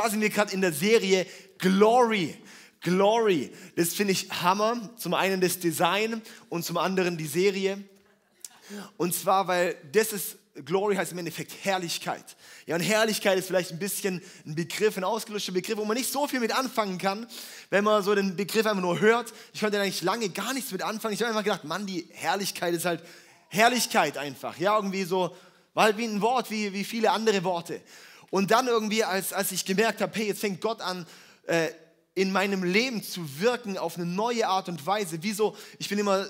zwar sind wir gerade in der Serie Glory. Glory. Das finde ich Hammer. Zum einen das Design und zum anderen die Serie. Und zwar, weil das ist, Glory heißt im Endeffekt Herrlichkeit. Ja, und Herrlichkeit ist vielleicht ein bisschen ein Begriff, ein ausgelöschter Begriff, wo man nicht so viel mit anfangen kann, wenn man so den Begriff einfach nur hört. Ich konnte eigentlich lange gar nichts mit anfangen. Ich habe einfach gedacht, Mann, die Herrlichkeit ist halt Herrlichkeit einfach. Ja, irgendwie so, war halt wie ein Wort, wie, wie viele andere Worte. Und dann irgendwie, als, als ich gemerkt habe, hey, jetzt fängt Gott an, äh, in meinem Leben zu wirken auf eine neue Art und Weise. Wieso? Ich bin immer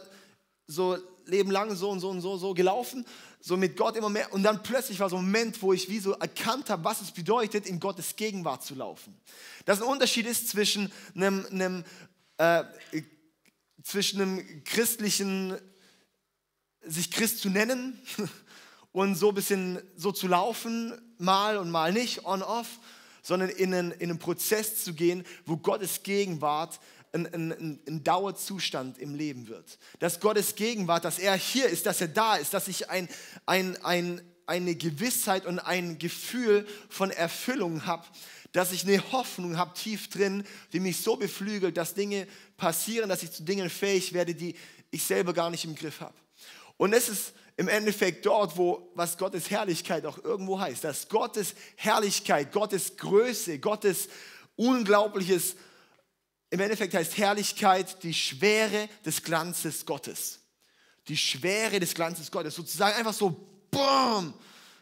so Leben lang so und so und so, so gelaufen, so mit Gott immer mehr. Und dann plötzlich war so ein Moment, wo ich wie so erkannt habe, was es bedeutet, in Gottes Gegenwart zu laufen. Dass ein Unterschied ist zwischen einem, einem, äh, zwischen einem christlichen, sich Christ zu nennen und so ein bisschen so zu laufen, mal und mal nicht, on-off, sondern in einen, in einen Prozess zu gehen, wo Gottes Gegenwart ein, ein, ein, Dauerzustand im Leben wird. Dass Gottes Gegenwart, dass er hier ist, dass er da ist, dass ich ein, ein, ein, eine Gewissheit und ein Gefühl von Erfüllung habe, dass ich eine Hoffnung habe tief drin, die mich so beflügelt, dass Dinge passieren, dass ich zu Dingen fähig werde, die ich selber gar nicht im Griff habe. Und es ist im Endeffekt dort, wo was Gottes Herrlichkeit auch irgendwo heißt, dass Gottes Herrlichkeit, Gottes Größe, Gottes unglaubliches im Endeffekt heißt Herrlichkeit die Schwere des Glanzes Gottes. Die Schwere des Glanzes Gottes. Sozusagen einfach so, boom.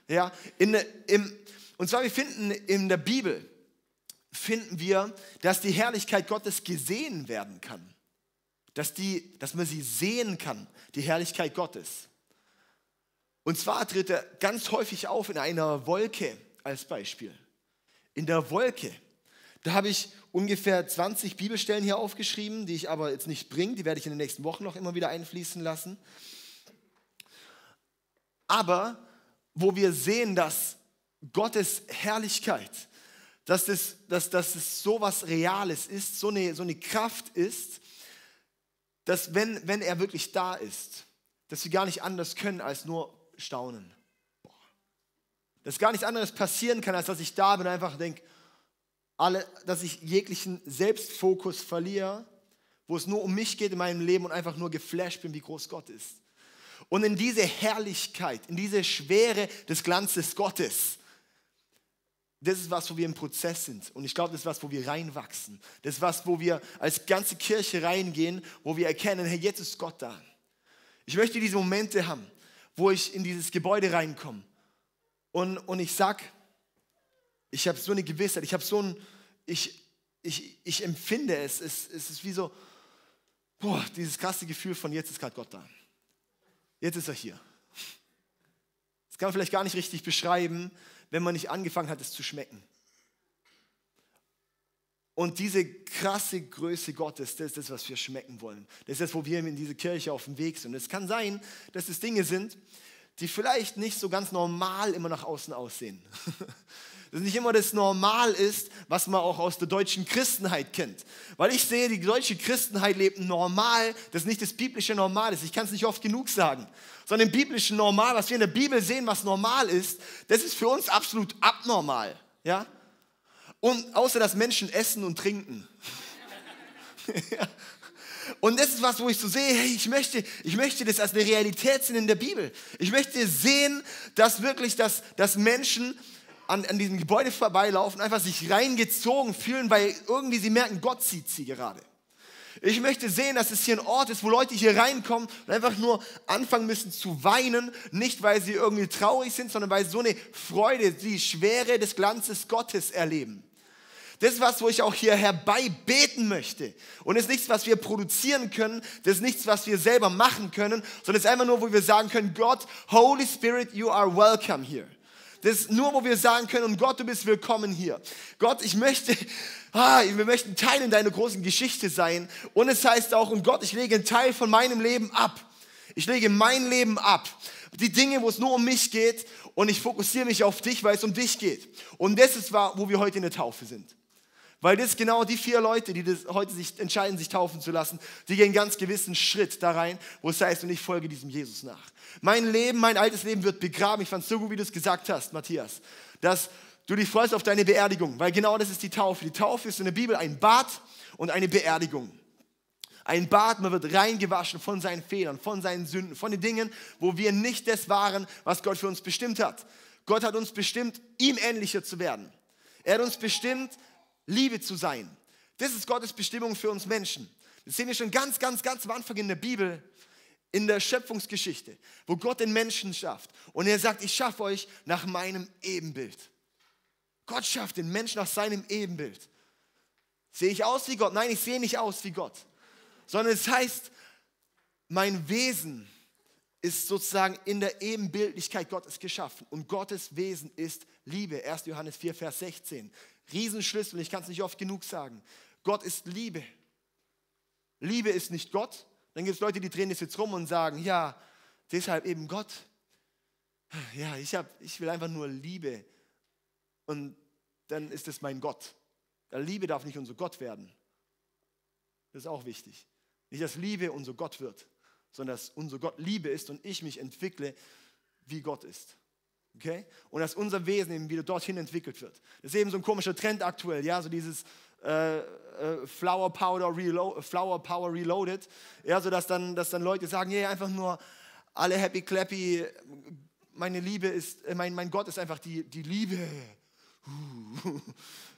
Ja, in, im, und zwar, wir finden in der Bibel, finden wir, dass die Herrlichkeit Gottes gesehen werden kann. Dass, die, dass man sie sehen kann, die Herrlichkeit Gottes. Und zwar tritt er ganz häufig auf in einer Wolke als Beispiel. In der Wolke. Da habe ich ungefähr 20 Bibelstellen hier aufgeschrieben, die ich aber jetzt nicht bringe. Die werde ich in den nächsten Wochen noch immer wieder einfließen lassen. Aber wo wir sehen, dass Gottes Herrlichkeit, dass es, dass, dass es so was Reales ist, so eine, so eine Kraft ist, dass wenn, wenn er wirklich da ist, dass wir gar nicht anders können als nur staunen. Dass gar nichts anderes passieren kann, als dass ich da bin und einfach denke, alle, dass ich jeglichen Selbstfokus verliere, wo es nur um mich geht in meinem Leben und einfach nur geflasht bin, wie groß Gott ist. Und in diese Herrlichkeit, in diese Schwere des Glanzes Gottes, das ist was, wo wir im Prozess sind. Und ich glaube, das ist was, wo wir reinwachsen. Das ist was, wo wir als ganze Kirche reingehen, wo wir erkennen, hey, jetzt ist Gott da. Ich möchte diese Momente haben, wo ich in dieses Gebäude reinkomme und, und ich sage, ich habe so eine Gewissheit, ich habe so ein, ich, ich, ich empfinde es, es, es ist wie so, boah, dieses krasse Gefühl von jetzt ist gerade Gott da. Jetzt ist er hier. Das kann man vielleicht gar nicht richtig beschreiben, wenn man nicht angefangen hat, es zu schmecken. Und diese krasse Größe Gottes, das ist das, was wir schmecken wollen. Das ist das, wo wir in diese Kirche auf dem Weg sind. Und es kann sein, dass es Dinge sind, die vielleicht nicht so ganz normal immer nach außen aussehen. dass nicht immer das Normal ist, was man auch aus der deutschen Christenheit kennt. Weil ich sehe, die deutsche Christenheit lebt normal, das nicht das biblische Normal ist. Ich kann es nicht oft genug sagen. Sondern im biblischen Normal, was wir in der Bibel sehen, was normal ist, das ist für uns absolut abnormal. Ja? Und außer dass Menschen essen und trinken. Und das ist was, wo ich so sehe, hey, ich möchte, ich möchte das als eine Realität sehen in der Bibel. Ich möchte sehen, dass wirklich, dass, dass Menschen an, an diesem Gebäude vorbeilaufen, einfach sich reingezogen fühlen, weil irgendwie sie merken, Gott sieht sie gerade. Ich möchte sehen, dass es hier ein Ort ist, wo Leute hier reinkommen und einfach nur anfangen müssen zu weinen, nicht weil sie irgendwie traurig sind, sondern weil sie so eine Freude, die Schwere des Glanzes Gottes erleben. Das ist was, wo ich auch hier herbei beten möchte. Und ist nichts, was wir produzieren können. Das ist nichts, was wir selber machen können, sondern es ist einfach nur, wo wir sagen können, Gott, Holy Spirit, you are welcome here. Das ist nur, wo wir sagen können, und Gott, du bist willkommen hier. Gott, ich möchte, ah, wir möchten Teil in deiner großen Geschichte sein. Und es heißt auch, und Gott, ich lege einen Teil von meinem Leben ab. Ich lege mein Leben ab. Die Dinge, wo es nur um mich geht und ich fokussiere mich auf dich, weil es um dich geht. Und das ist, wo wir heute in der Taufe sind. Weil das genau die vier Leute, die das heute sich entscheiden, sich taufen zu lassen, die gehen ganz gewissen Schritt da rein, wo es heißt, und ich folge diesem Jesus nach. Mein Leben, mein altes Leben wird begraben. Ich fand es so gut, wie du es gesagt hast, Matthias, dass du dich freust auf deine Beerdigung, weil genau das ist die Taufe. Die Taufe ist in der Bibel ein Bad und eine Beerdigung. Ein Bad, man wird reingewaschen von seinen Fehlern, von seinen Sünden, von den Dingen, wo wir nicht das waren, was Gott für uns bestimmt hat. Gott hat uns bestimmt, ihm ähnlicher zu werden. Er hat uns bestimmt, Liebe zu sein. Das ist Gottes Bestimmung für uns Menschen. Das sehen wir schon ganz, ganz, ganz am Anfang in der Bibel, in der Schöpfungsgeschichte, wo Gott den Menschen schafft. Und er sagt, ich schaffe euch nach meinem Ebenbild. Gott schafft den Menschen nach seinem Ebenbild. Sehe ich aus wie Gott? Nein, ich sehe nicht aus wie Gott. Sondern es heißt, mein Wesen ist sozusagen in der Ebenbildlichkeit Gottes geschaffen. Und Gottes Wesen ist Liebe. 1. Johannes 4, Vers 16. Riesenschlüssel, ich kann es nicht oft genug sagen. Gott ist Liebe. Liebe ist nicht Gott. Dann gibt es Leute, die drehen das jetzt rum und sagen, ja, deshalb eben Gott. Ja, ich, hab, ich will einfach nur Liebe. Und dann ist es mein Gott. Liebe darf nicht unser Gott werden. Das ist auch wichtig. Nicht, dass Liebe unser Gott wird, sondern dass unser Gott Liebe ist und ich mich entwickle, wie Gott ist. Okay? Und dass unser Wesen eben wieder dorthin entwickelt wird. Das ist eben so ein komischer Trend aktuell, ja, so dieses äh, äh, Flower, Powder Flower Power Reloaded, ja, so dass dann, dass dann Leute sagen, yeah, einfach nur alle happy clappy, meine Liebe ist, äh, mein, mein Gott ist einfach die, die Liebe.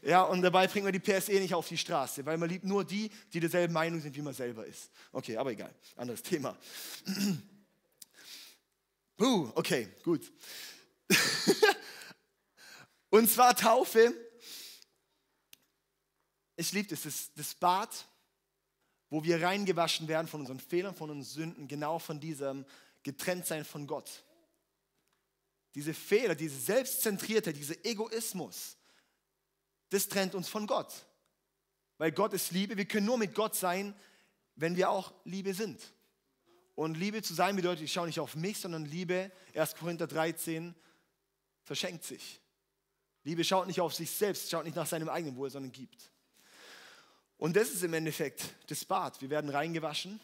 Ja, und dabei bringen wir die PSE nicht auf die Straße, weil man liebt nur die, die derselben Meinung sind, wie man selber ist. Okay, aber egal, anderes Thema. Uh, okay, gut. und zwar Taufe. Ich liebe das, das, Bad, wo wir reingewaschen werden von unseren Fehlern, von unseren Sünden, genau von diesem Getrenntsein von Gott. Diese Fehler, diese Selbstzentrierte, dieser Egoismus, das trennt uns von Gott. Weil Gott ist Liebe. Wir können nur mit Gott sein, wenn wir auch Liebe sind. Und Liebe zu sein bedeutet, ich schaue nicht auf mich, sondern Liebe, 1. Korinther 13, verschenkt sich. Liebe schaut nicht auf sich selbst, schaut nicht nach seinem eigenen Wohl, sondern gibt. Und das ist im Endeffekt das Bad. Wir werden reingewaschen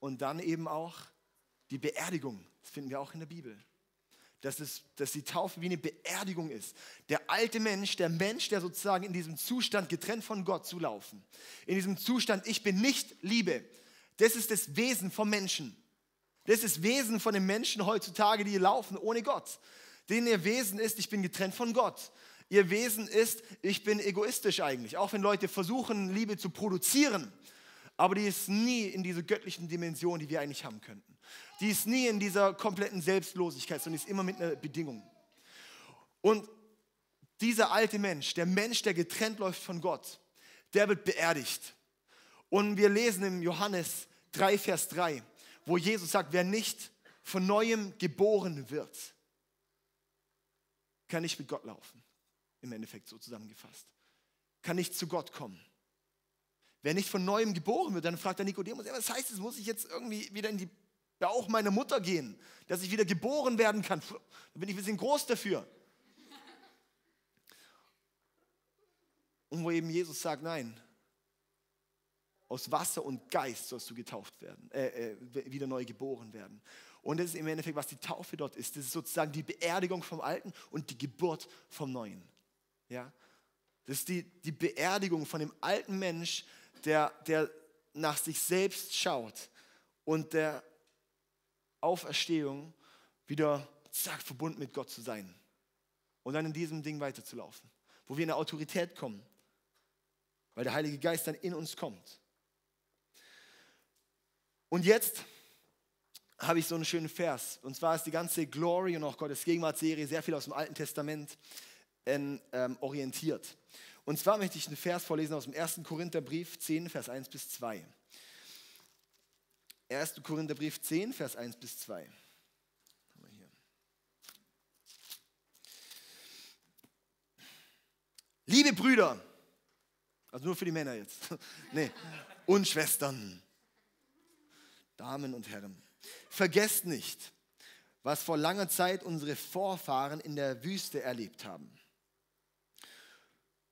und dann eben auch die Beerdigung. Das finden wir auch in der Bibel dass, es, dass die Taufe wie eine Beerdigung ist. Der alte Mensch, der Mensch, der sozusagen in diesem Zustand getrennt von Gott zulaufen. In diesem Zustand, ich bin nicht Liebe. Das ist das Wesen vom Menschen. Das ist das Wesen von den Menschen heutzutage, die laufen ohne Gott. Denen ihr Wesen ist, ich bin getrennt von Gott. Ihr Wesen ist, ich bin egoistisch eigentlich. Auch wenn Leute versuchen, Liebe zu produzieren, aber die ist nie in dieser göttlichen Dimension, die wir eigentlich haben könnten. Die ist nie in dieser kompletten Selbstlosigkeit, sondern ist immer mit einer Bedingung. Und dieser alte Mensch, der Mensch, der getrennt läuft von Gott, der wird beerdigt. Und wir lesen im Johannes 3, Vers 3, wo Jesus sagt, wer nicht von neuem geboren wird, kann nicht mit Gott laufen. Im Endeffekt so zusammengefasst. Kann nicht zu Gott kommen. Wer nicht von neuem geboren wird, dann fragt der Nikodemus, was heißt das? Muss ich jetzt irgendwie wieder in die Bauch meiner Mutter gehen, dass ich wieder geboren werden kann? Da bin ich ein bisschen groß dafür. Und wo eben Jesus sagt, nein, aus Wasser und Geist sollst du getauft werden, äh, äh, wieder neu geboren werden. Und das ist im Endeffekt, was die Taufe dort ist. Das ist sozusagen die Beerdigung vom Alten und die Geburt vom Neuen. Ja? Das ist die, die Beerdigung von dem alten Mensch, der, der nach sich selbst schaut und der Auferstehung wieder zack, verbunden mit Gott zu sein und dann in diesem Ding weiterzulaufen, wo wir in eine Autorität kommen, weil der Heilige Geist dann in uns kommt. Und jetzt habe ich so einen schönen Vers. Und zwar ist die ganze Glory und auch Gottes Gegenwartsserie sehr viel aus dem Alten Testament ähm, orientiert. Und zwar möchte ich einen Vers vorlesen aus dem 1. Korintherbrief 10, Vers 1 bis 2. 1. Korintherbrief 10, Vers 1 bis 2. Liebe Brüder, also nur für die Männer jetzt, nee, und Schwestern, Damen und Herren, vergesst nicht, was vor langer Zeit unsere Vorfahren in der Wüste erlebt haben.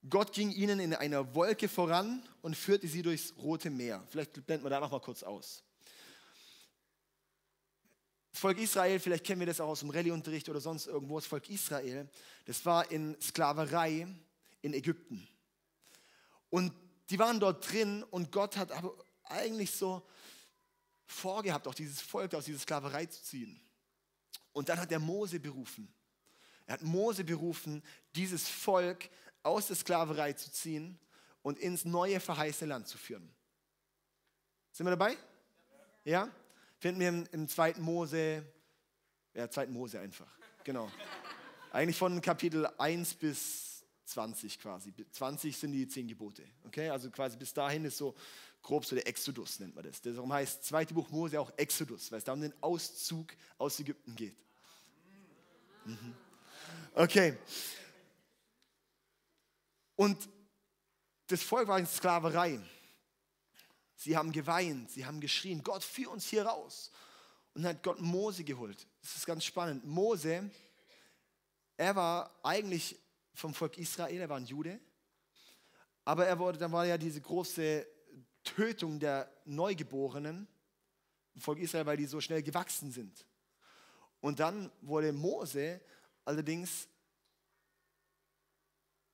Gott ging ihnen in einer Wolke voran und führte sie durchs Rote Meer. Vielleicht blenden wir da noch mal kurz aus. Das Volk Israel, vielleicht kennen wir das auch aus dem Rallyeunterricht oder sonst irgendwo, das Volk Israel, das war in Sklaverei in Ägypten. Und die waren dort drin und Gott hat aber eigentlich so vorgehabt, auch dieses Volk aus dieser Sklaverei zu ziehen. Und dann hat er Mose berufen. Er hat Mose berufen, dieses Volk aus der Sklaverei zu ziehen und ins neue verheißene Land zu führen. Sind wir dabei? Ja? Finden wir im, zweiten Mose, ja, zweiten Mose einfach, genau. Eigentlich von Kapitel 1 bis 20 quasi. 20 sind die zehn Gebote. Okay, also quasi bis dahin ist so grob so der Exodus, nennt man das. Darum heißt das zweite Buch Mose auch Exodus, weil es da um den Auszug aus Ägypten geht. Mhm. Okay. Und das Volk war in Sklaverei. Sie haben geweint, sie haben geschrien, Gott, führ uns hier raus. Und dann hat Gott Mose geholt. Das ist ganz spannend. Mose, er war eigentlich vom Volk Israel, er war ein Jude. Aber er wurde, dann war ja diese große Tötung der Neugeborenen im Volk Israel, weil die so schnell gewachsen sind. Und dann wurde Mose allerdings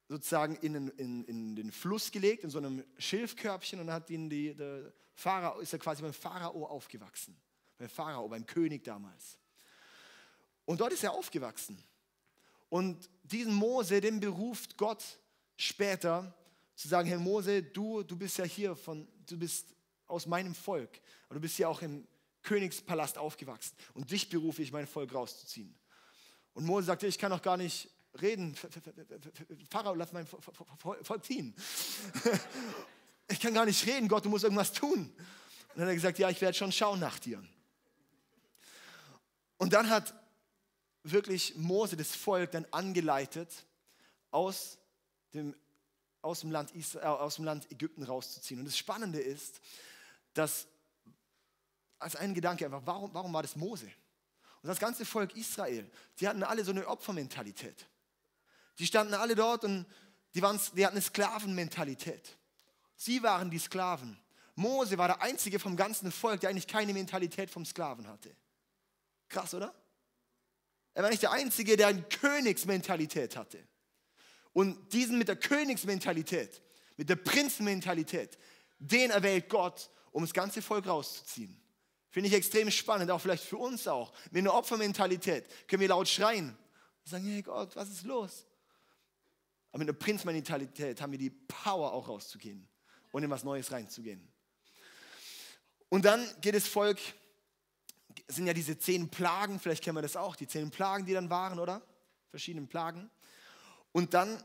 sozusagen in, in, in, den Fluss gelegt, in so einem Schilfkörbchen und hat ihn die, der Pharao, ist er quasi beim Pharao aufgewachsen. Beim Pharao, beim König damals. Und dort ist er aufgewachsen. Und diesen Mose, den beruft Gott später zu sagen, Herr Mose, du, du bist ja hier von, du bist aus meinem Volk, aber du bist ja auch im Königspalast aufgewachsen und dich berufe ich, mein Volk rauszuziehen. Und Mose sagte, ich kann doch gar nicht reden. Pharao, lass mein Volk ziehen. Ich kann gar nicht reden, Gott, du musst irgendwas tun. Und dann hat er gesagt, ja, ich werde schon schauen nach dir. Und dann hat wirklich Mose das Volk dann angeleitet, aus dem, aus dem, Land, Israel, äh, aus dem Land Ägypten rauszuziehen. Und das Spannende ist, dass als ein Gedanke einfach, warum, warum war das Mose? Und das ganze Volk Israel, die hatten alle so eine Opfermentalität. Die standen alle dort und die, waren, die hatten eine Sklavenmentalität. Sie waren die Sklaven. Mose war der einzige vom ganzen Volk, der eigentlich keine Mentalität vom Sklaven hatte. Krass, oder? Er war nicht der Einzige, der eine Königsmentalität hatte. Und diesen mit der Königsmentalität, mit der Prinzenmentalität, den erwählt Gott, um das ganze Volk rauszuziehen. Finde ich extrem spannend, auch vielleicht für uns auch. Mit einer Opfermentalität können wir laut schreien und sagen, hey Gott, was ist los? Aber mit einer Prinzmentalität haben wir die Power auch rauszugehen und in was Neues reinzugehen. Und dann geht das Volk, sind ja diese zehn Plagen, vielleicht kennen wir das auch, die zehn Plagen, die dann waren, oder? Verschiedene Plagen. Und dann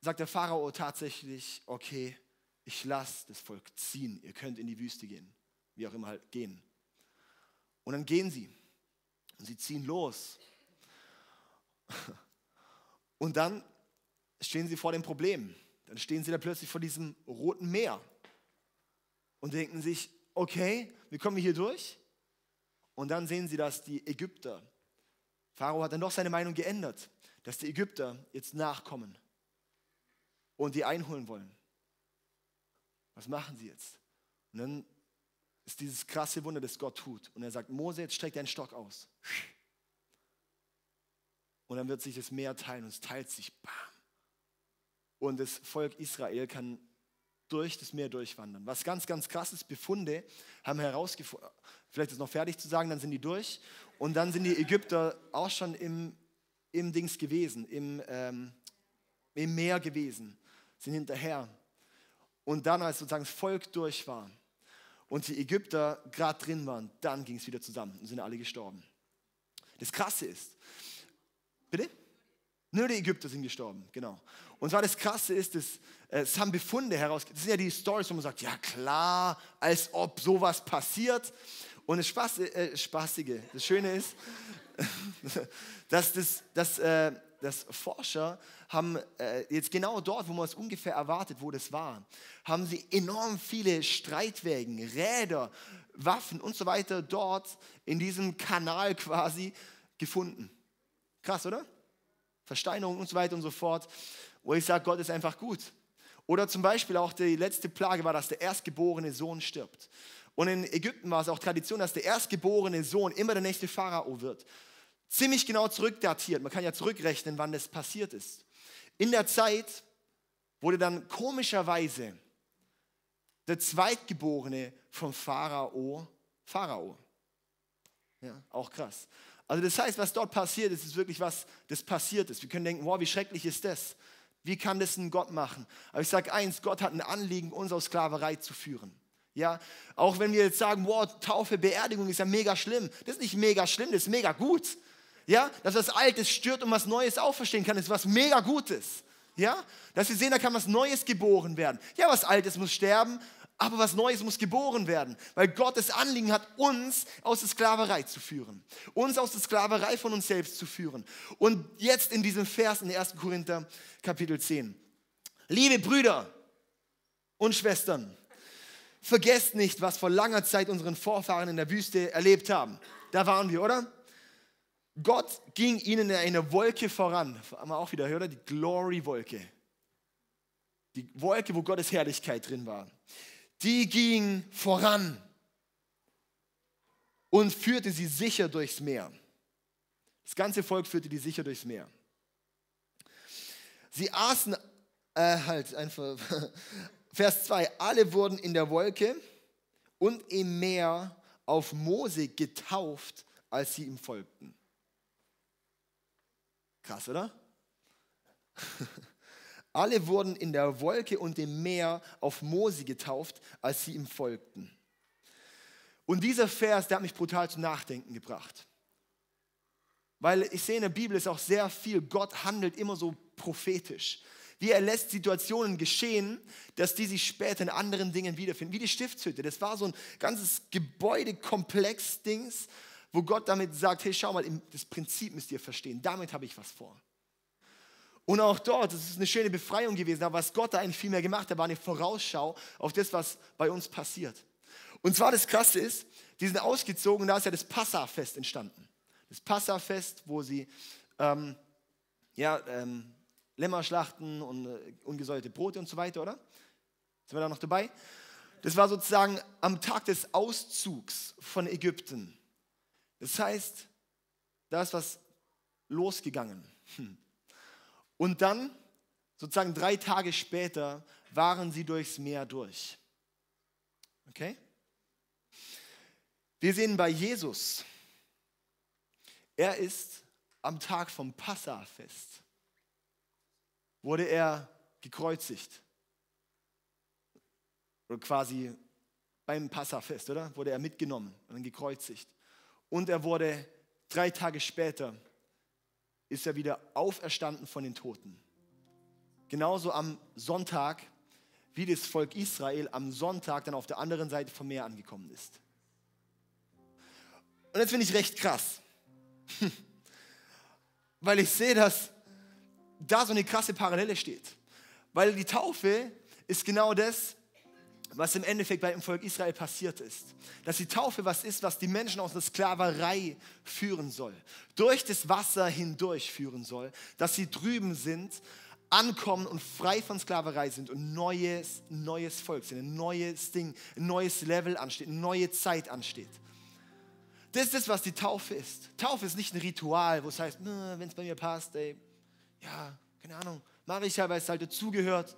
sagt der Pharao tatsächlich, okay, ich lasse das Volk ziehen, ihr könnt in die Wüste gehen wie auch immer halt gehen. Und dann gehen sie und sie ziehen los. Und dann stehen sie vor dem Problem. Dann stehen sie da plötzlich vor diesem roten Meer und denken sich, okay, wie kommen wir hier durch? Und dann sehen sie, dass die Ägypter, Pharao hat dann doch seine Meinung geändert, dass die Ägypter jetzt nachkommen und die einholen wollen. Was machen sie jetzt? Und dann ist dieses krasse Wunder, das Gott tut. Und er sagt, Mose, jetzt streck deinen Stock aus. Und dann wird sich das Meer teilen und es teilt sich. Bam. Und das Volk Israel kann durch das Meer durchwandern. Was ganz, ganz krass ist, Befunde haben herausgefunden, vielleicht ist noch fertig zu sagen, dann sind die durch. Und dann sind die Ägypter auch schon im, im Dings gewesen, im, ähm, im Meer gewesen, sind hinterher. Und dann, als sozusagen das Volk durch war, und die Ägypter gerade drin waren, dann ging es wieder zusammen und sind alle gestorben. Das Krasse ist, bitte? Nur die Ägypter sind gestorben, genau. Und zwar das Krasse ist, dass, äh, es haben Befunde heraus, das sind ja die Stories, wo man sagt, ja klar, als ob sowas passiert. Und das Spaß, äh, Spaßige, das Schöne ist, dass, das, dass, äh, dass Forscher haben äh, jetzt genau dort, wo man es ungefähr erwartet, wo das war, haben sie enorm viele Streitwägen, Räder, Waffen und so weiter dort in diesem Kanal quasi gefunden. Krass, oder? Versteinerung und so weiter und so fort. Wo ich sage, Gott ist einfach gut. Oder zum Beispiel auch die letzte Plage war, dass der erstgeborene Sohn stirbt. Und in Ägypten war es auch Tradition, dass der erstgeborene Sohn immer der nächste Pharao wird. Ziemlich genau zurückdatiert. Man kann ja zurückrechnen, wann das passiert ist. In der Zeit wurde dann komischerweise der Zweitgeborene vom Pharao Pharao. Ja, auch krass. Also das heißt, was dort passiert ist, ist wirklich was, das passiert ist. Wir können denken, wow, wie schrecklich ist das? Wie kann das ein Gott machen? Aber ich sage eins, Gott hat ein Anliegen, uns aus Sklaverei zu führen. Ja, auch wenn wir jetzt sagen, wow, Taufe, Beerdigung ist ja mega schlimm. Das ist nicht mega schlimm, das ist mega gut. Ja, dass was Altes stört und was Neues auferstehen kann, ist was mega Gutes. Ja, dass wir sehen, da kann was Neues geboren werden. Ja, was Altes muss sterben, aber was Neues muss geboren werden, weil Gott das Anliegen hat, uns aus der Sklaverei zu führen, uns aus der Sklaverei von uns selbst zu führen. Und jetzt in diesem Vers in 1. Korinther Kapitel 10. Liebe Brüder und Schwestern, vergesst nicht, was vor langer Zeit unseren Vorfahren in der Wüste erlebt haben. Da waren wir, oder? Gott ging ihnen in eine Wolke voran. Haben wir auch wieder, oder? Die Glory-Wolke. Die Wolke, wo Gottes Herrlichkeit drin war die ging voran und führte sie sicher durchs Meer. Das ganze Volk führte die sicher durchs Meer. Sie aßen, äh, halt einfach, Vers 2, alle wurden in der Wolke und im Meer auf Mose getauft, als sie ihm folgten. Krass, oder? Alle wurden in der Wolke und dem Meer auf Mose getauft, als sie ihm folgten. Und dieser Vers, der hat mich brutal zum Nachdenken gebracht. Weil ich sehe in der Bibel ist auch sehr viel, Gott handelt immer so prophetisch. Wie er lässt Situationen geschehen, dass die sich später in anderen Dingen wiederfinden. Wie die Stiftshütte. Das war so ein ganzes Gebäudekomplex-Dings, wo Gott damit sagt, hey, schau mal, das Prinzip müsst ihr verstehen. Damit habe ich was vor. Und auch dort, es ist eine schöne Befreiung gewesen, aber was Gott da eigentlich viel mehr gemacht hat, war eine Vorausschau auf das, was bei uns passiert. Und zwar das Krasse ist, die sind ausgezogen, da ist ja das Passafest entstanden. Das Passafest, wo sie ähm, ja, ähm, Lämmer schlachten und äh, ungesäuerte Brote und so weiter, oder? Sind wir da noch dabei? Das war sozusagen am Tag des Auszugs von Ägypten. Das heißt, da ist was losgegangen. Hm. Und dann, sozusagen drei Tage später, waren sie durchs Meer durch. Okay? Wir sehen bei Jesus, er ist am Tag vom Passafest, wurde er gekreuzigt. Oder quasi beim Passafest, oder? Wurde er mitgenommen und dann gekreuzigt. Und er wurde drei Tage später ist er wieder auferstanden von den Toten. Genauso am Sonntag, wie das Volk Israel am Sonntag dann auf der anderen Seite vom Meer angekommen ist. Und das finde ich recht krass, weil ich sehe, dass da so eine krasse Parallele steht. Weil die Taufe ist genau das, was im Endeffekt bei dem Volk Israel passiert ist. Dass die Taufe was ist, was die Menschen aus der Sklaverei führen soll. Durch das Wasser hindurch führen soll. Dass sie drüben sind, ankommen und frei von Sklaverei sind und neues, neues Volk sind. Ein neues Ding, ein neues Level ansteht, eine neue Zeit ansteht. Das ist das, was die Taufe ist. Taufe ist nicht ein Ritual, wo es heißt, wenn es bei mir passt, ey, ja, keine Ahnung, mache ich ja, weil es halt dazugehört.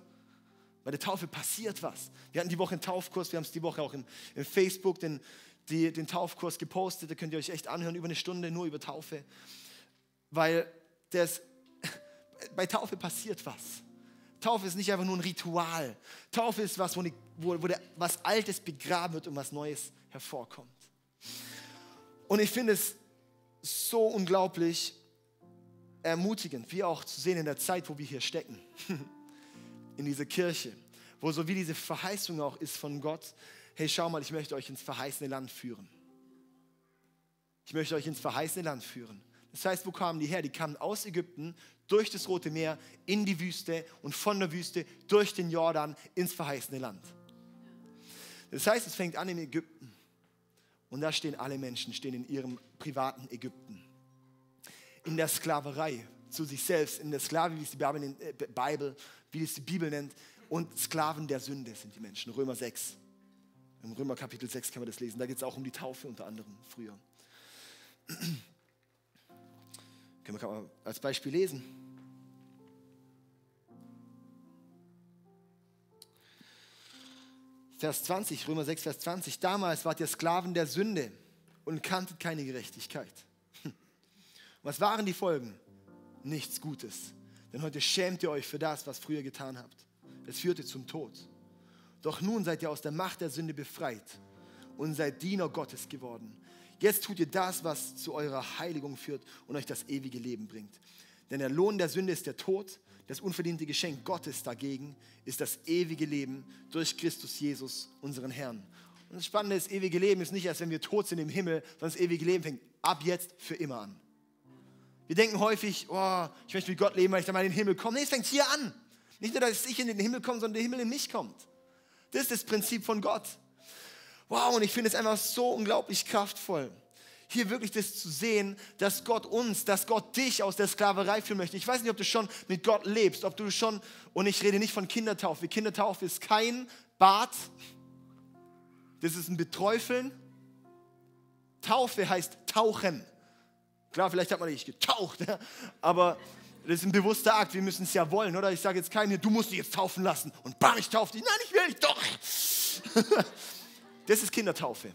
Bei der Taufe passiert was. Wir hatten die Woche einen Taufkurs, wir haben es die Woche auch im, im Facebook den, die, den Taufkurs gepostet. Da könnt ihr euch echt anhören, über eine Stunde nur über Taufe. Weil das, bei Taufe passiert was. Taufe ist nicht einfach nur ein Ritual. Taufe ist was, wo, eine, wo, wo der, was Altes begraben wird und was Neues hervorkommt. Und ich finde es so unglaublich ermutigend, wie auch zu sehen in der Zeit, wo wir hier stecken. in diese Kirche, wo so wie diese Verheißung auch ist von Gott, hey, schau mal, ich möchte euch ins verheißene Land führen. Ich möchte euch ins verheißene Land führen. Das heißt, wo kamen die her? Die kamen aus Ägypten durch das Rote Meer in die Wüste und von der Wüste durch den Jordan ins verheißene Land. Das heißt, es fängt an in Ägypten. Und da stehen alle Menschen, stehen in ihrem privaten Ägypten. In der Sklaverei zu sich selbst, in der Sklave, wie es die Bibel wie es die Bibel nennt, und Sklaven der Sünde sind die Menschen. Römer 6. Im Römer Kapitel 6 kann man das lesen. Da geht es auch um die Taufe unter anderem früher. Können wir mal als Beispiel lesen. Vers 20, Römer 6, Vers 20. Damals wart ihr Sklaven der Sünde und kanntet keine Gerechtigkeit. Was waren die Folgen? Nichts Gutes. Denn heute schämt ihr euch für das, was früher getan habt. Es führte zum Tod. Doch nun seid ihr aus der Macht der Sünde befreit und seid Diener Gottes geworden. Jetzt tut ihr das, was zu eurer Heiligung führt und euch das ewige Leben bringt. Denn der Lohn der Sünde ist der Tod, das unverdiente Geschenk Gottes dagegen ist das ewige Leben durch Christus Jesus, unseren Herrn. Und das Spannende ist, ewige Leben ist nicht erst, wenn wir tot sind im Himmel, sondern das ewige Leben fängt ab jetzt für immer an. Wir denken häufig, oh, ich möchte mit Gott leben, weil ich dann mal in den Himmel komme. Nee, es fängt hier an. Nicht nur, dass ich in den Himmel komme, sondern der Himmel in mich kommt. Das ist das Prinzip von Gott. Wow, und ich finde es einfach so unglaublich kraftvoll hier wirklich das zu sehen, dass Gott uns, dass Gott dich aus der Sklaverei führen möchte. Ich weiß nicht, ob du schon mit Gott lebst, ob du schon, und ich rede nicht von Kindertaufe. Kindertaufe ist kein Bad, das ist ein Beträufeln. Taufe heißt tauchen. Klar, vielleicht hat man nicht getaucht, aber das ist ein bewusster Akt. Wir müssen es ja wollen, oder? Ich sage jetzt keinem, du musst dich jetzt taufen lassen. Und bam, ich taufe dich. Nein, ich will nicht, doch. Das ist Kindertaufe.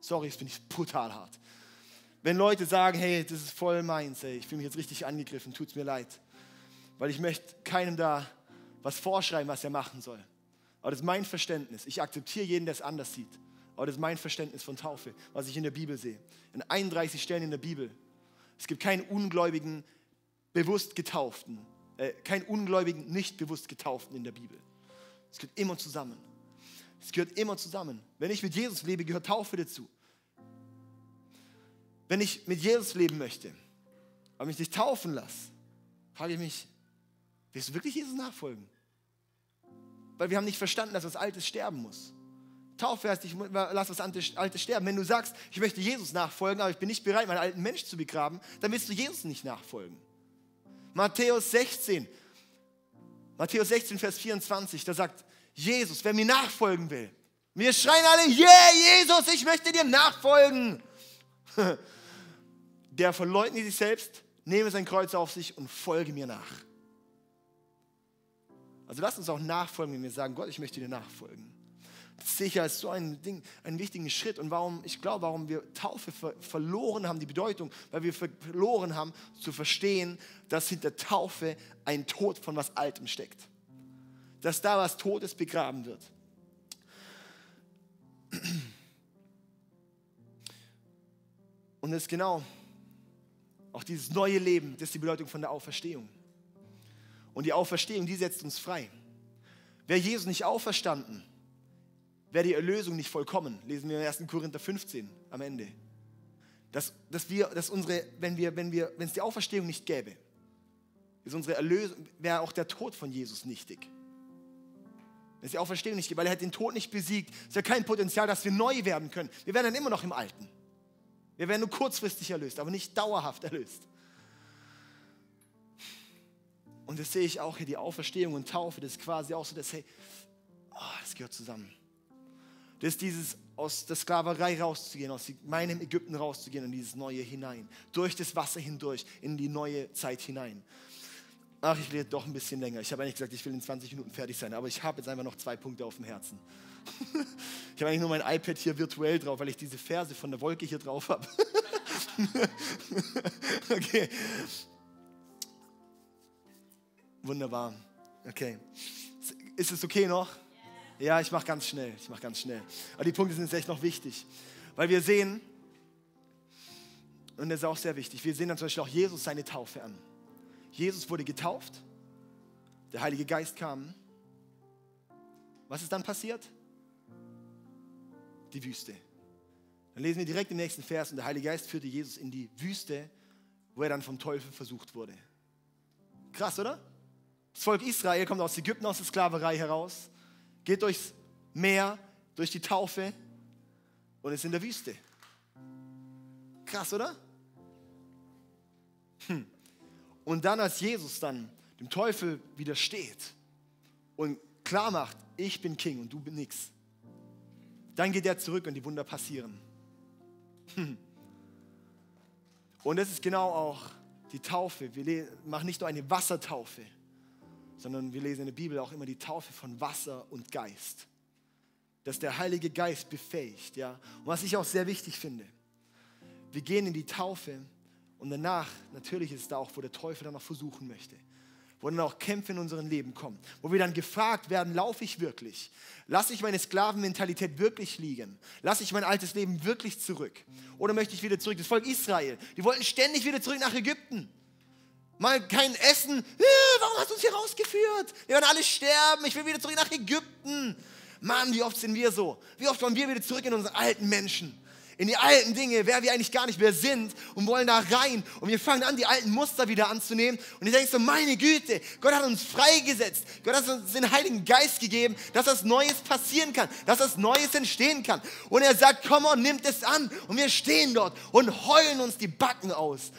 Sorry, das finde ich brutal hart. Wenn Leute sagen, hey, das ist voll meins, ey, ich fühle mich jetzt richtig angegriffen, tut es mir leid. Weil ich möchte keinem da was vorschreiben, was er machen soll. Aber das ist mein Verständnis. Ich akzeptiere jeden, der es anders sieht. Aber das ist mein Verständnis von Taufe, was ich in der Bibel sehe. In 31 Stellen in der Bibel. Es gibt keinen ungläubigen, bewusst getauften, äh, keinen ungläubigen, nicht bewusst getauften in der Bibel. Es gehört immer zusammen. Es gehört immer zusammen. Wenn ich mit Jesus lebe, gehört Taufe dazu. Wenn ich mit Jesus leben möchte, aber mich nicht taufen lasse, frage ich mich, willst du wirklich Jesus nachfolgen? Weil wir haben nicht verstanden, dass was Altes sterben muss. Taufe heißt, ich lass was Altes sterben. Wenn du sagst, ich möchte Jesus nachfolgen, aber ich bin nicht bereit, meinen alten Mensch zu begraben, dann willst du Jesus nicht nachfolgen. Matthäus 16, Matthäus 16, Vers 24, da sagt Jesus, wer mir nachfolgen will. Wir schreien alle, yeah, Jesus, ich möchte dir nachfolgen. Der verleugnet sich selbst, nehme sein Kreuz auf sich und folge mir nach. Also lass uns auch nachfolgen, wenn wir sagen, Gott, ich möchte dir nachfolgen. Ich als so ein Ding, einen wichtigen Schritt. Und warum, ich glaube, warum wir Taufe ver verloren haben, die Bedeutung, weil wir verloren haben zu verstehen, dass hinter Taufe ein Tod von was Altem steckt dass da was Todes begraben wird. Und das ist genau auch dieses neue Leben, das ist die Bedeutung von der Auferstehung. Und die Auferstehung, die setzt uns frei. Wäre Jesus nicht auferstanden, wäre die Erlösung nicht vollkommen. Lesen wir in 1. Korinther 15 am Ende. Dass, dass wir, dass unsere, wenn wir, wenn wir, wenn es die Auferstehung nicht gäbe, ist unsere Erlösung, wäre auch der Tod von Jesus nichtig. Wenn es die Auferstehung nicht gibt, weil er hat den Tod nicht besiegt, ist ja kein Potenzial, dass wir neu werden können. Wir werden dann immer noch im Alten. Wir werden nur kurzfristig erlöst, aber nicht dauerhaft erlöst. Und das sehe ich auch hier, die Auferstehung und Taufe, das ist quasi auch so, dass, hey, oh, das gehört zusammen. Das ist dieses, aus der Sklaverei rauszugehen, aus meinem Ägypten rauszugehen in dieses Neue hinein, durch das Wasser hindurch, in die neue Zeit hinein ach, ich rede doch ein bisschen länger. Ich habe eigentlich gesagt, ich will in 20 Minuten fertig sein, aber ich habe jetzt einfach noch zwei Punkte auf dem Herzen. ich habe eigentlich nur mein iPad hier virtuell drauf, weil ich diese Verse von der Wolke hier drauf habe. okay. Wunderbar. Okay. Ist es okay noch? Ja, ich mache ganz schnell. Ich mache ganz schnell. Aber die Punkte sind jetzt echt noch wichtig, weil wir sehen, und das ist auch sehr wichtig, wir sehen dann zum Beispiel auch Jesus seine Taufe an. Jesus wurde getauft, der Heilige Geist kam. Was ist dann passiert? Die Wüste. Dann lesen wir direkt im nächsten Vers und der Heilige Geist führte Jesus in die Wüste, wo er dann vom Teufel versucht wurde. Krass, oder? Das Volk Israel kommt aus Ägypten, aus der Sklaverei heraus, geht durchs Meer, durch die Taufe und ist in der Wüste. Krass, oder? Hm. Und dann, als Jesus dann dem Teufel widersteht und klar macht, ich bin King und du bist nix, dann geht er zurück und die Wunder passieren. Und das ist genau auch die Taufe. Wir machen nicht nur eine Wassertaufe, sondern wir lesen in der Bibel auch immer die Taufe von Wasser und Geist. Dass der Heilige Geist befähigt. Ja? Und was ich auch sehr wichtig finde, wir gehen in die Taufe und danach, natürlich ist es da auch, wo der Teufel dann noch versuchen möchte wo dann auch Kämpfe in unserem Leben kommen, wo wir dann gefragt werden, laufe ich wirklich? Lasse ich meine Sklavenmentalität wirklich liegen? Lasse ich mein altes Leben wirklich zurück? Oder möchte ich wieder zurück? Das Volk Israel, die wollten ständig wieder zurück nach Ägypten. Mal kein Essen. warum hast du uns hier rausgeführt? Wir werden alle sterben. Ich will wieder zurück nach Ägypten. Mann, wie oft sind wir so? Wie oft wollen wir wieder zurück in unsere alten Menschen? in die alten Dinge, wer wir eigentlich gar nicht mehr sind und wollen da rein. Und wir fangen an, die alten Muster wieder anzunehmen. Und ich denke so, meine Güte, Gott hat uns freigesetzt. Gott hat uns den Heiligen Geist gegeben, dass das Neues passieren kann, dass das Neues entstehen kann. Und er sagt, komm und nimmt es an. Und wir stehen dort und heulen uns die Backen aus.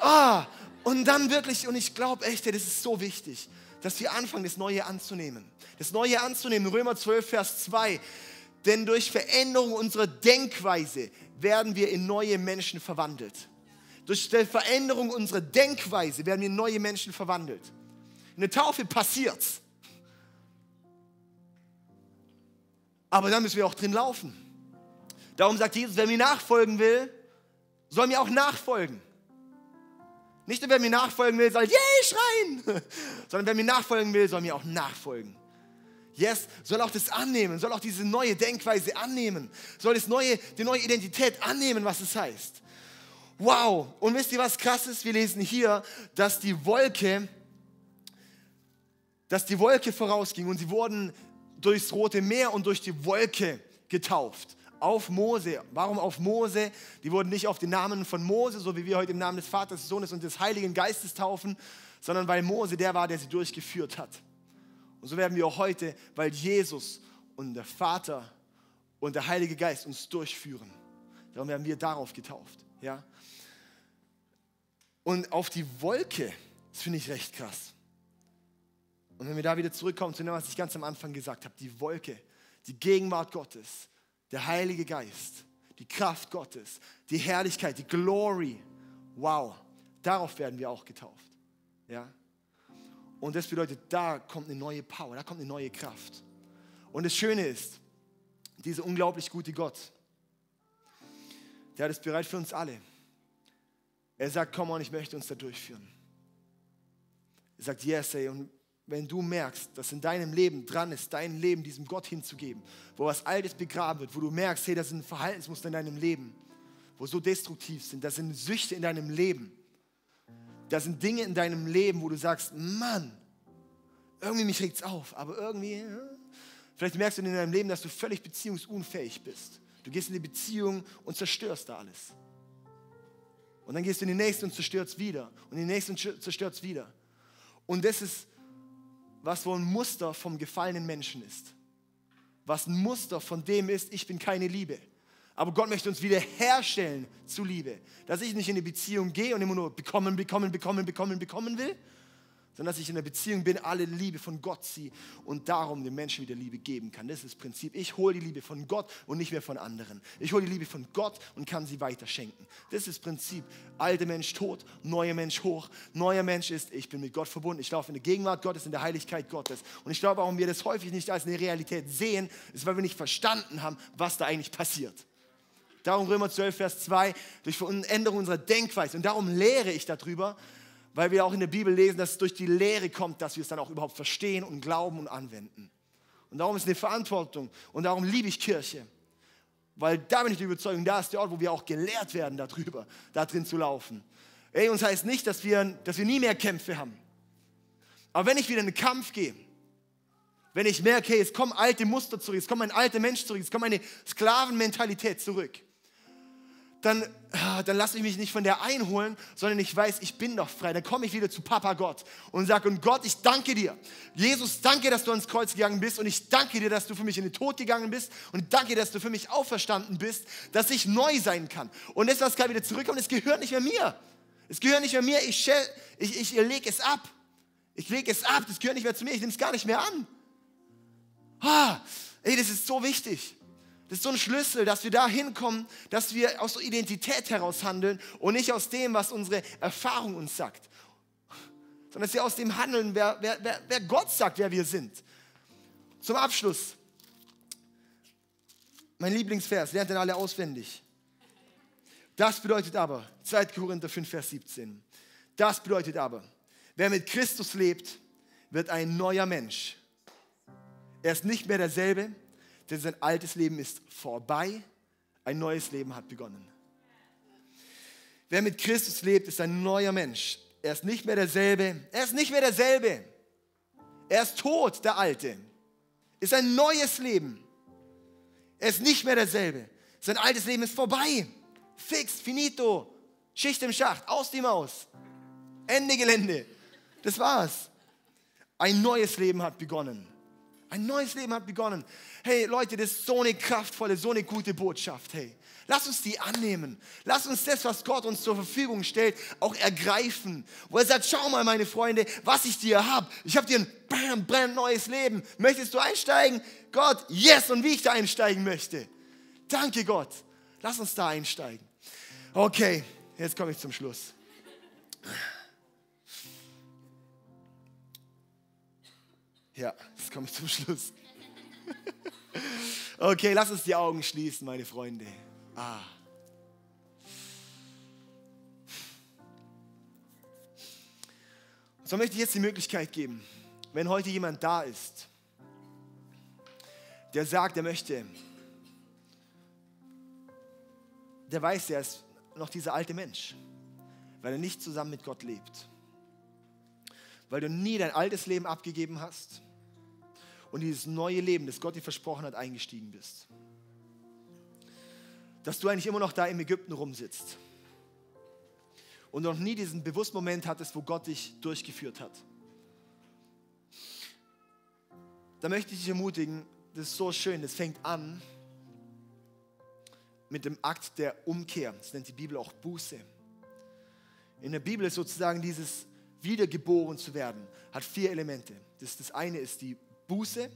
Ah, und dann wirklich, und ich glaube echt, das ist so wichtig, dass wir anfangen, das Neue anzunehmen. Das Neue anzunehmen. Römer 12, Vers 2. Denn durch Veränderung unserer Denkweise werden wir in neue Menschen verwandelt. Durch die Veränderung unserer Denkweise werden wir in neue Menschen verwandelt. In der Taufe passiert's. Aber dann müssen wir auch drin laufen. Darum sagt Jesus, wer mir nachfolgen will, soll mir auch nachfolgen. Nicht nur wer mir nachfolgen will, soll yay schreien, sondern wer mir nachfolgen will, soll mir auch nachfolgen. Yes, soll auch das annehmen, soll auch diese neue Denkweise annehmen, soll das neue, die neue Identität annehmen, was es heißt. Wow, und wisst ihr, was krass ist? Wir lesen hier, dass die Wolke, dass die Wolke vorausging und sie wurden durchs Rote Meer und durch die Wolke getauft. Auf Mose. Warum auf Mose? Die wurden nicht auf den Namen von Mose, so wie wir heute im Namen des Vaters, des Sohnes und des Heiligen Geistes taufen, sondern weil Mose der war, der sie durchgeführt hat. Und so werden wir auch heute, weil Jesus und der Vater und der Heilige Geist uns durchführen. Darum werden wir darauf getauft. Ja? Und auf die Wolke, das finde ich recht krass. Und wenn wir da wieder zurückkommen zu dem, was ich ganz am Anfang gesagt habe, die Wolke, die Gegenwart Gottes, der Heilige Geist, die Kraft Gottes, die Herrlichkeit, die Glory. Wow, darauf werden wir auch getauft. Ja? Und das bedeutet, da kommt eine neue Power, da kommt eine neue Kraft. Und das Schöne ist, dieser unglaublich gute Gott, der hat es bereit für uns alle. Er sagt, komm on, ich möchte uns da durchführen. Er sagt, yes, ey, und wenn du merkst, dass in deinem Leben dran ist, dein Leben diesem Gott hinzugeben, wo was Altes begraben wird, wo du merkst, hey, das sind Verhaltensmuster in deinem Leben, wo so destruktiv sind, das sind Süchte in deinem Leben, da sind Dinge in deinem Leben, wo du sagst, Mann, irgendwie mich regt's auf, aber irgendwie, ja. vielleicht merkst du in deinem Leben, dass du völlig beziehungsunfähig bist. Du gehst in die Beziehung und zerstörst da alles. Und dann gehst du in die nächste und zerstörst wieder. Und in die nächste und zerstörst wieder. Und das ist, was wohl ein Muster vom gefallenen Menschen ist. Was ein Muster von dem ist, ich bin keine Liebe. Aber Gott möchte uns wiederherstellen zu Liebe. Dass ich nicht in eine Beziehung gehe und immer nur bekommen, bekommen, bekommen, bekommen, bekommen will, sondern dass ich in einer Beziehung bin, alle Liebe von Gott ziehe und darum den Menschen wieder Liebe geben kann. Das ist das Prinzip. Ich hole die Liebe von Gott und nicht mehr von anderen. Ich hole die Liebe von Gott und kann sie weiterschenken. Das ist das Prinzip. Alter Mensch tot, neuer Mensch hoch. Neuer Mensch ist, ich bin mit Gott verbunden. Ich laufe in der Gegenwart Gottes, in der Heiligkeit Gottes. Und ich glaube, warum wir das häufig nicht als eine Realität sehen, ist, weil wir nicht verstanden haben, was da eigentlich passiert. Darum Römer 12, Vers 2, durch Veränderung unserer Denkweise. Und darum lehre ich darüber, weil wir auch in der Bibel lesen, dass es durch die Lehre kommt, dass wir es dann auch überhaupt verstehen und glauben und anwenden. Und darum ist eine Verantwortung und darum liebe ich Kirche. Weil da bin ich der Überzeugung, da ist der Ort, wo wir auch gelehrt werden darüber, da drin zu laufen. Ey, uns heißt nicht, dass wir, dass wir nie mehr Kämpfe haben. Aber wenn ich wieder in den Kampf gehe, wenn ich merke, hey, es kommen alte Muster zurück, es kommt ein alter Mensch zurück, es kommt eine Sklavenmentalität zurück, dann, ah, dann lasse ich mich nicht von der einholen, sondern ich weiß, ich bin doch frei. Dann komme ich wieder zu Papa Gott und sage, und Gott, ich danke dir. Jesus, danke, dass du ans Kreuz gegangen bist und ich danke dir, dass du für mich in den Tod gegangen bist und danke, dass du für mich auferstanden bist, dass ich neu sein kann. Und das, was gerade wieder zurückkommt, es gehört nicht mehr mir. Es gehört nicht mehr mir, ich, ich, ich, ich lege es ab. Ich lege es ab, das gehört nicht mehr zu mir, ich nehme es gar nicht mehr an. Ah, ey, das ist so wichtig. Das ist so ein Schlüssel, dass wir da hinkommen, dass wir aus der Identität heraus handeln und nicht aus dem, was unsere Erfahrung uns sagt. Sondern dass wir aus dem handeln, wer, wer, wer, wer Gott sagt, wer wir sind. Zum Abschluss. Mein Lieblingsvers, lernt den alle auswendig. Das bedeutet aber, 2. Korinther 5, Vers 17. Das bedeutet aber, wer mit Christus lebt, wird ein neuer Mensch. Er ist nicht mehr derselbe, denn sein altes Leben ist vorbei, ein neues Leben hat begonnen. Wer mit Christus lebt, ist ein neuer Mensch. Er ist nicht mehr derselbe. Er ist nicht mehr derselbe. Er ist tot, der Alte. Ist ein neues Leben. Er ist nicht mehr derselbe. Sein altes Leben ist vorbei. Fix, finito. Schicht im Schacht, aus die Maus. Ende Gelände. Das war's. Ein neues Leben hat begonnen. Ein neues Leben hat begonnen. Hey Leute, das ist so eine kraftvolle, so eine gute Botschaft. Hey, lass uns die annehmen. Lass uns das, was Gott uns zur Verfügung stellt, auch ergreifen. Wo er sagt, schau mal meine Freunde, was ich dir habe. Ich habe dir ein bam, brand neues Leben. Möchtest du einsteigen? Gott, yes. Und wie ich da einsteigen möchte. Danke Gott. Lass uns da einsteigen. Okay, jetzt komme ich zum Schluss. Ja, jetzt komme ich zum Schluss. Okay, lass uns die Augen schließen, meine Freunde. Ah. So möchte ich jetzt die Möglichkeit geben, wenn heute jemand da ist, der sagt, er möchte, der weiß, er ist noch dieser alte Mensch, weil er nicht zusammen mit Gott lebt, weil du nie dein altes Leben abgegeben hast und dieses neue Leben, das Gott dir versprochen hat, eingestiegen bist. Dass du eigentlich immer noch da im Ägypten rumsitzt und noch nie diesen bewussten Moment hattest, wo Gott dich durchgeführt hat. Da möchte ich dich ermutigen, das ist so schön, das fängt an mit dem Akt der Umkehr. Das nennt die Bibel auch Buße. In der Bibel ist sozusagen dieses Wiedergeboren zu werden, hat vier Elemente. Das, das eine ist die Buße,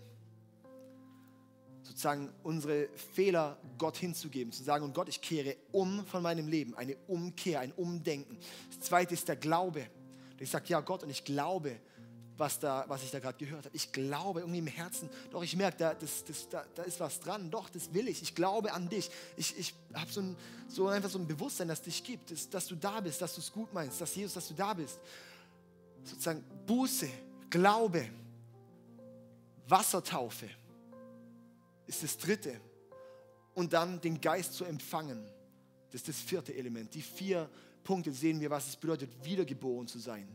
sozusagen unsere Fehler Gott hinzugeben, zu sagen, und Gott, ich kehre um von meinem Leben, eine Umkehr, ein Umdenken. Das zweite ist der Glaube. Ich sage, ja Gott, und ich glaube, was, da, was ich da gerade gehört habe. Ich glaube irgendwie im Herzen, doch ich merke, da, das, das, da, da ist was dran, doch, das will ich. Ich glaube an dich. Ich, ich habe so, ein, so einfach so ein Bewusstsein, dass es dich gibt, dass, dass du da bist, dass du es gut meinst, dass Jesus, dass du da bist. Sozusagen Buße, Glaube, Wassertaufe ist das dritte. Und dann den Geist zu empfangen. Das ist das vierte Element. Die vier Punkte sehen wir, was es bedeutet, wiedergeboren zu sein.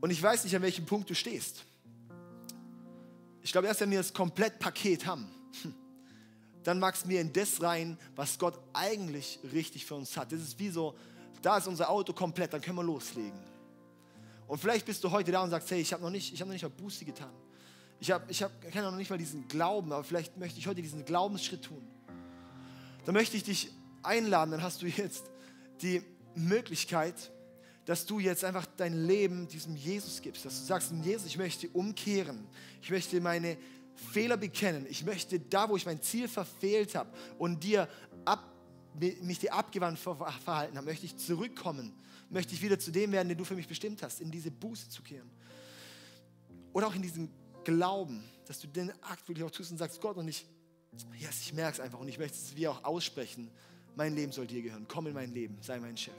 Und ich weiß nicht, an welchem Punkt du stehst. Ich glaube, erst wenn wir das Komplettpaket haben, dann wachsen wir in das rein, was Gott eigentlich richtig für uns hat. Das ist wie so, da ist unser Auto komplett, dann können wir loslegen. Und vielleicht bist du heute da und sagst, hey, ich habe noch nicht, ich habe noch nicht mal Buße getan. Ich habe, ich habe, kenne noch nicht mal diesen Glauben, aber vielleicht möchte ich heute diesen Glaubensschritt tun. Da möchte ich dich einladen, dann hast du jetzt die Möglichkeit, dass du jetzt einfach dein Leben diesem Jesus gibst, dass du sagst, Jesus, ich möchte umkehren, ich möchte meine Fehler bekennen, ich möchte da, wo ich mein Ziel verfehlt habe und dir ab, mich dir abgewandt verhalten habe, möchte ich zurückkommen, möchte ich wieder zu dem werden, den du für mich bestimmt hast, in diese Buße zu kehren. Oder auch in diesen Glauben, dass du den Akt wirklich auch tust und sagst, Gott, und ich, yes, ich merke es einfach und ich möchte es wie auch aussprechen, mein Leben soll dir gehören, komm in mein Leben, sei mein Chef.